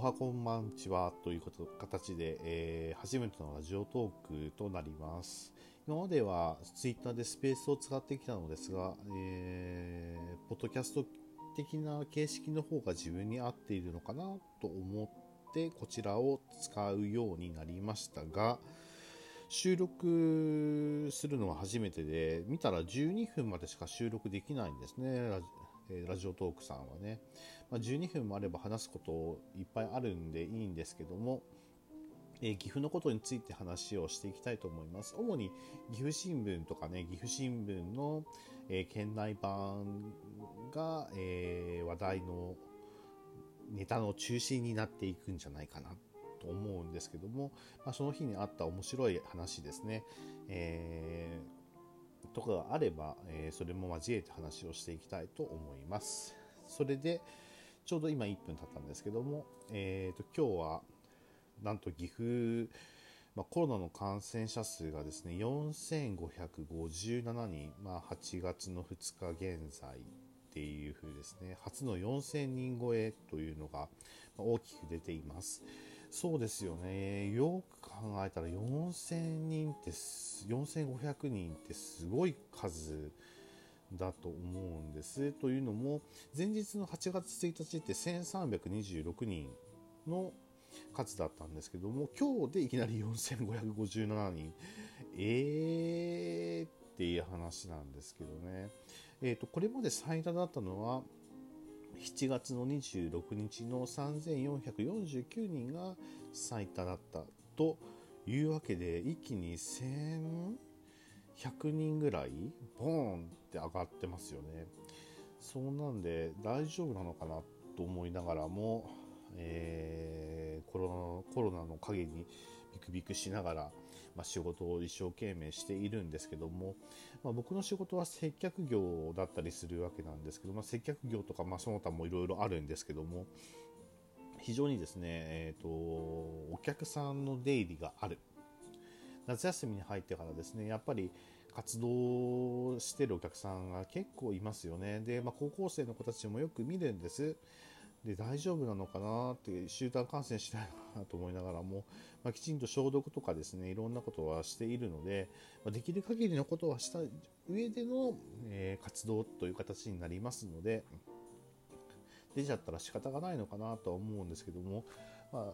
おはこんばんちはということ形で、えー、初めてのラジオトークとなります。今まではツイッターでスペースを使ってきたのですが、えー、ポッドキャスト的な形式の方が自分に合っているのかなと思ってこちらを使うようになりましたが、収録するのは初めてで、見たら12分までしか収録できないんですね。えラジオトークさんはね、まあ、12分もあれば話すこといっぱいあるんでいいんですけども、えー、岐阜のことについて話をしていきたいと思います。主に岐阜新聞とかね、岐阜新聞の、えー、県内版が、えー、話題のネタの中心になっていくんじゃないかなと思うんですけども、まあ、その日にあった面白い話ですね。えーとかがあれば、えー、それも交えて話をしていきたいと思います。それで、ちょうど今1分経ったんですけども、えーと、今日はなんと岐阜、まあ、コロナの感染者数がですね4557人、まあ、8月の2日現在っていうふうですね初の4000人超えというのが大きく出ています。そうですよねよく考えたら4000人って4500人ってすごい数だと思うんです。というのも前日の8月1日って1326人の数だったんですけども今日でいきなり4557人。えーっていう話なんですけどね、えーとこれまで最多だったのは7月の26日の3449人が最多だったというわけで一気に1100人ぐらいボーンって上がってますよね。そうなんで大丈夫なのかなと思いながらも、えー、コロナコロナの陰にビクビクしながら、まあ、仕事を一生懸命しているんですけども、まあ、僕の仕事は接客業だったりするわけなんですけど、まあ、接客業とか、まあ、その他もいろいろあるんですけども非常にですね、えーと、お客さんの出入りがある夏休みに入ってからですねやっぱり活動してるお客さんが結構いますよね。で、まあ、高校生の子たちもよく見るんです。で大丈夫なのかなって集団感染しないのかなと思いながらも、まあ、きちんと消毒とかですねいろんなことはしているので、まあ、できる限りのことはした上での、えー、活動という形になりますので出ちゃったら仕方がないのかなとは思うんですけども、まあ、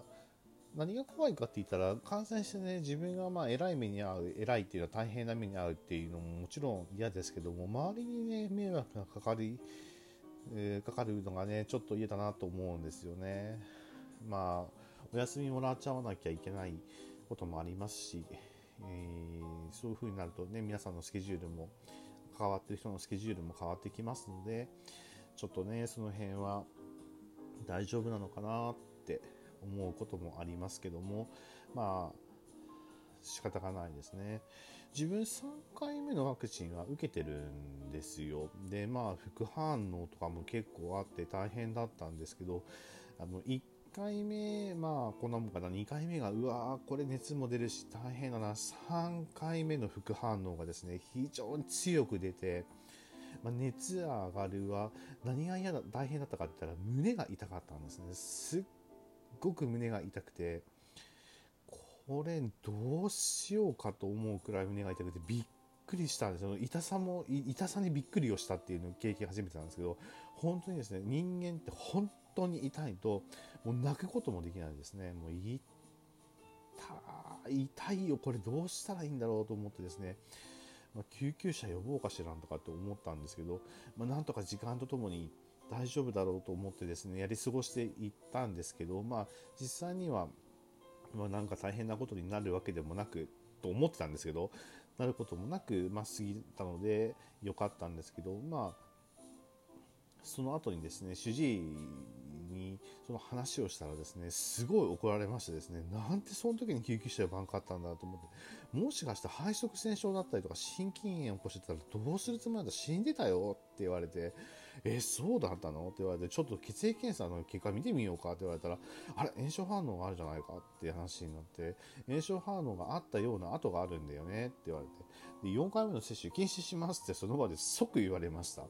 何が怖いかって言ったら感染してね自分がまあ偉い目に遭う偉いっていうのは大変な目に遭うっていうのももちろん嫌ですけども周りにね迷惑がかかりえー、かかるのがねちょっと嫌だなと思うんですよね。まあお休みもらっちゃわなきゃいけないこともありますし、えー、そういう風になるとね皆さんのスケジュールも関わってる人のスケジュールも変わってきますのでちょっとねその辺は大丈夫なのかなって思うこともありますけどもまあ仕方がないですね。自分3回目のワクチンは受けてるんですよ。で、まあ、副反応とかも結構あって大変だったんですけど、あの、1回目、まあ、こんなもんかな、2回目が、うわー、これ熱も出るし大変だな、3回目の副反応がですね、非常に強く出て、まあ、熱上がるは何が嫌だ大変だったかって言ったら胸が痛かったんですねすっごく胸が痛くてこれどうしようかと思うくらい胸が痛くてびっくりしたんですよ。痛さも痛さにびっくりをしたっていうの経験初めてなんですけど本当にですね人間って本当に痛いともう泣くこともできないですね。もう痛痛いよこれどうしたらいいんだろうと思ってですね。まあ、救急車呼ぼうかしらとかって思ったんですけど、まあ、なんとか時間とともに大丈夫だろうと思ってですねやり過ごしていったんですけど、まあ、実際にはまあ、なんか大変なことになるわけでもなくと思ってたんですけどなることもなく、まあ、過ぎたので良かったんですけどまあその後にですね主治医にその話をしたらですねすごい怒られましてですねなんてその時に救急車呼ばんかったんだと思ってもしかして肺塞栓症だったりとか心筋炎を起こしてたらどうするつもりだ死んでたよって言われてえそうだったの？って言われてちょっと血液検査の結果見てみようかって言われたらあれ炎症反応があるじゃないか？って話になって炎症反応があったような跡があるんだよねって言われてで4回目の接種禁止しますってその場で即言われました。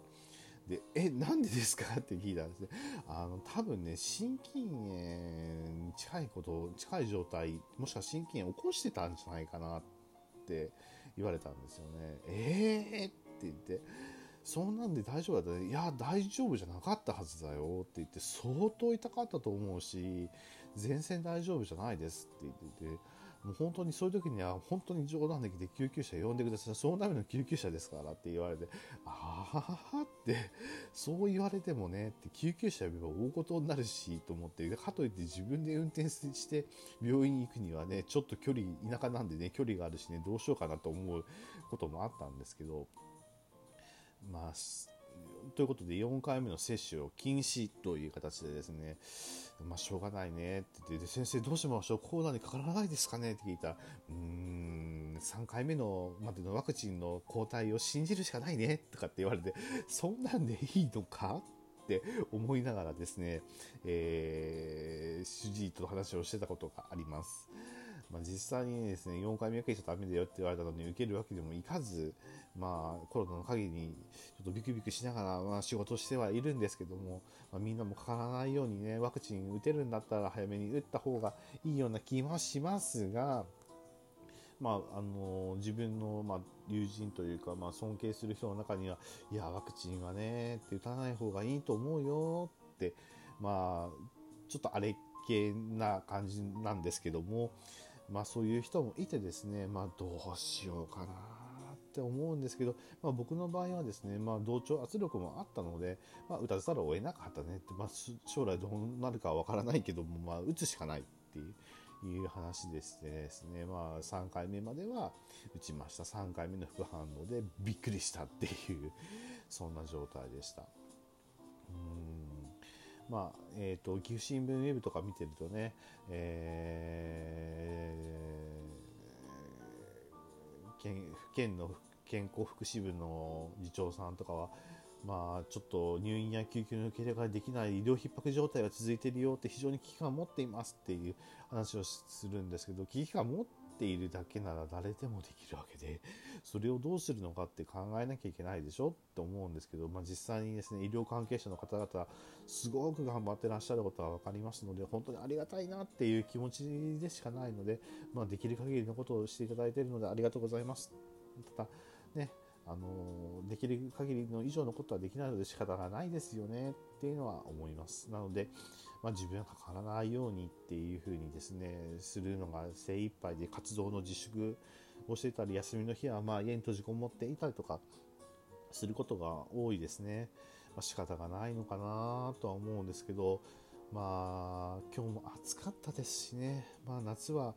で、え、なんでですか？って聞いたんですね。あの、多分ね、心筋炎に近いこと、近い状態、もしくは心筋炎を起こしてたんじゃないかなって言われたんですよね。えー？って言って、そんなんで大丈夫だった？いや、大丈夫じゃなかったはずだよって言って、相当痛かったと思うし、全然大丈夫じゃないですって言ってて、もう本当にそういう時には本当に冗談できて救急車呼んでください。そのための救急車ですからって言われて、ああって、そう言われてもねって救急車呼べば大事になるしと思って、かといって自分で運転して病院に行くにはね、ちょっと距離、田舎なんでね、距離があるしね、どうしようかなと思うこともあったんですけど、まあ、ということで4回目の接種を禁止という形でですね、まあ、しょうがないね。って言って、先生どうしましょう？コロナにかからないですかね？って聞いたら、うーん、3回目のまでのワクチンの抗体を信じるしかないね。とかって言われて、そんなんでいいのか？って思いながらですね、えー、主治医と話をしてたことがあります。まあ、実際にですね、4回目受けちゃダメだよって言われたのに受けるわけでもいかず、まあ、コロナの限り、ちょっとビクビクしながら、まあ、仕事してはいるんですけども、まあ、みんなもかからないようにね、ワクチン打てるんだったら早めに打った方がいいような気はしますが、まあ、あの自分の、まあ、友人というか、まあ、尊敬する人の中には、いや、ワクチンはね、って打たない方がいいと思うよって、まあ、ちょっとあれっ系な感じなんですけども、まあそういう人もいてですね、まあどうしようかなって思うんですけど、まあ、僕の場合はですね、まあ、同調圧力もあったので、まあ、打たざるを得なかったねって、まあ、将来どうなるかはわからないけども、まあ、打つしかないっていう話でしてですね、まあ、3回目までは打ちました。3回目の副反応でびっくりしたっていう、そんな状態でした。うんまあ、えっ、ー、と、岐阜新聞ウェブとか見てるとね、えー、県、県の健康福祉部の次長さんとかは、まあ、ちょっと入院や救急の受け入れができない医療逼迫状態が続いているよって非常に危機感を持っていますっていう話をするんですけど、危機感を持ってているだけなら誰でもできるわけで、それをどうするのかって考えなきゃいけないでしょって思うんですけど、まあ、実際にですね、医療関係者の方々、すごく頑張ってらっしゃることは分かりますので、本当にありがたいなっていう気持ちでしかないので、まあ、できる限りのことをしていただいているのでありがとうございます。ただ、ね、あのできる限りの以上のことはできないので仕方がないですよねっていうのは思います。なので、まあ、自分がかからないようにっていうふうにですね、するのが精一杯で活動の自粛をしていたり、休みの日はまあ家に閉じこもっていたりとかすることが多いですね。まあ、仕方がないのかなとは思うんですけど、まあ、今日も暑かったですしね、まあ、夏は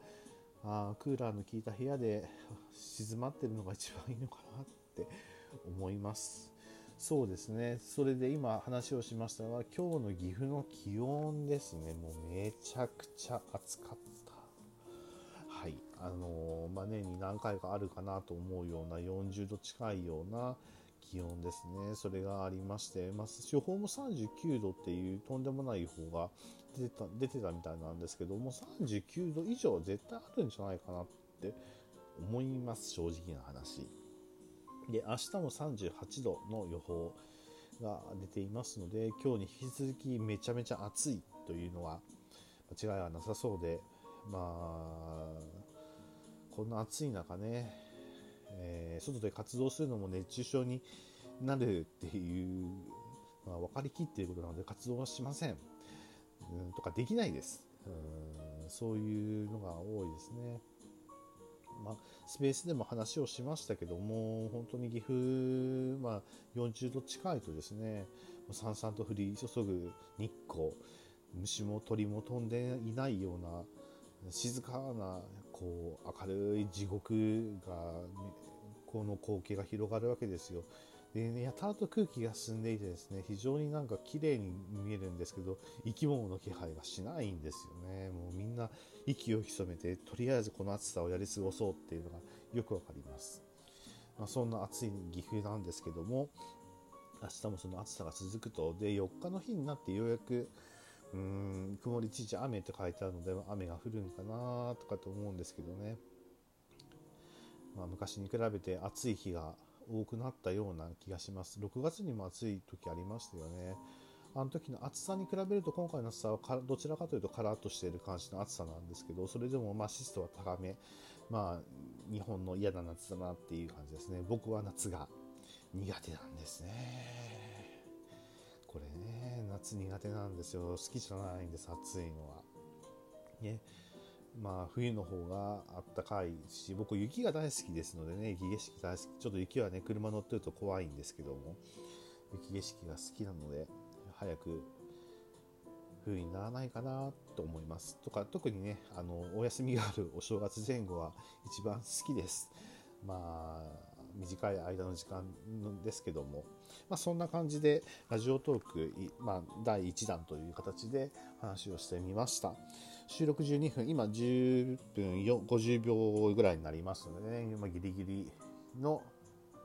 あクーラーの効いた部屋で静まってるのが一番いいのかなってって思います。そうですね。それで今話をしましたが、今日の岐阜の気温ですね。もうめちゃくちゃ暑かった。はい。あのー、まあ、年に何回かあるかなと思うような40度近いような気温ですね。それがありまして、まあ、予報も39度っていうとんでもない予報が出てた出てたみたいなんですけども、39度以上絶対あるんじゃないかなって思います。正直な話。で、明日も38度の予報が出ていますので、今日に引き続きめちゃめちゃ暑いというのは間違いはなさそうで、まあ、こんな暑い中ね、えー、外で活動するのも熱中症になるっていう、まあ、分かりきっていることなので活動はしません。うん、とかできないです。うんそういうのが多いですね。まあ、スペースでも話をしましたけども、本当に岐阜、まあ、40度近いとですね、さんさんと降り注ぐ日光、虫も鳥も飛んでいないような、静かな、こう、明るい地獄が、この光景が広がるわけですよ。で、ね、やたらと空気が澄んでいてですね、非常になんか綺麗に見えるんですけど、生き物の気配がしないんですよね。もうみんな息を潜めて、とりあえずこの暑さをやり過ごそうっていうのがよくわかります。まあ、そんな暑い岐阜なんですけども、明日もその暑さが続くと、で、4日の日になってようやく、うーん、曇り一時雨って書いてあるので、雨が降るんかなとかと思うんですけどね。まあ、昔に比べて暑い日が多くなったような気がします。6月にも暑い時ありましたよね。あの時の暑さに比べると今回の暑さはどちらかというとカラッとしている感じの暑さなんですけどそれでもまあ湿度は高めまあ日本の嫌な夏だなっていう感じですね。僕は夏が苦手なんですね。これね夏苦手なんですよ。好きじゃないんです暑いのは。ね。まあ冬の方があったかいし僕雪が大好きですのでね雪景色大好き。ちょっと雪はね車乗ってると怖いんですけども雪景色が好きなので早く冬にならないかなと思います。とか特にねあのお休みがあるお正月前後は一番好きです。まあ短い間の時間ですけども、まあ、そんな感じでラジオトーク、まあ、第1弾という形で話をしてみました収録12分今10分50秒ぐらいになりますのでね今ギリギリの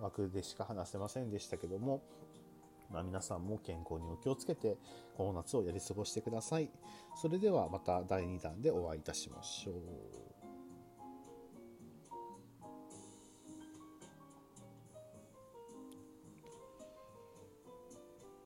枠でしか話せませんでしたけどもまあ、皆さんも健康にお気をつけてこの夏をやり過ごしてください。それではまた第2弾でお会いいたしましょう。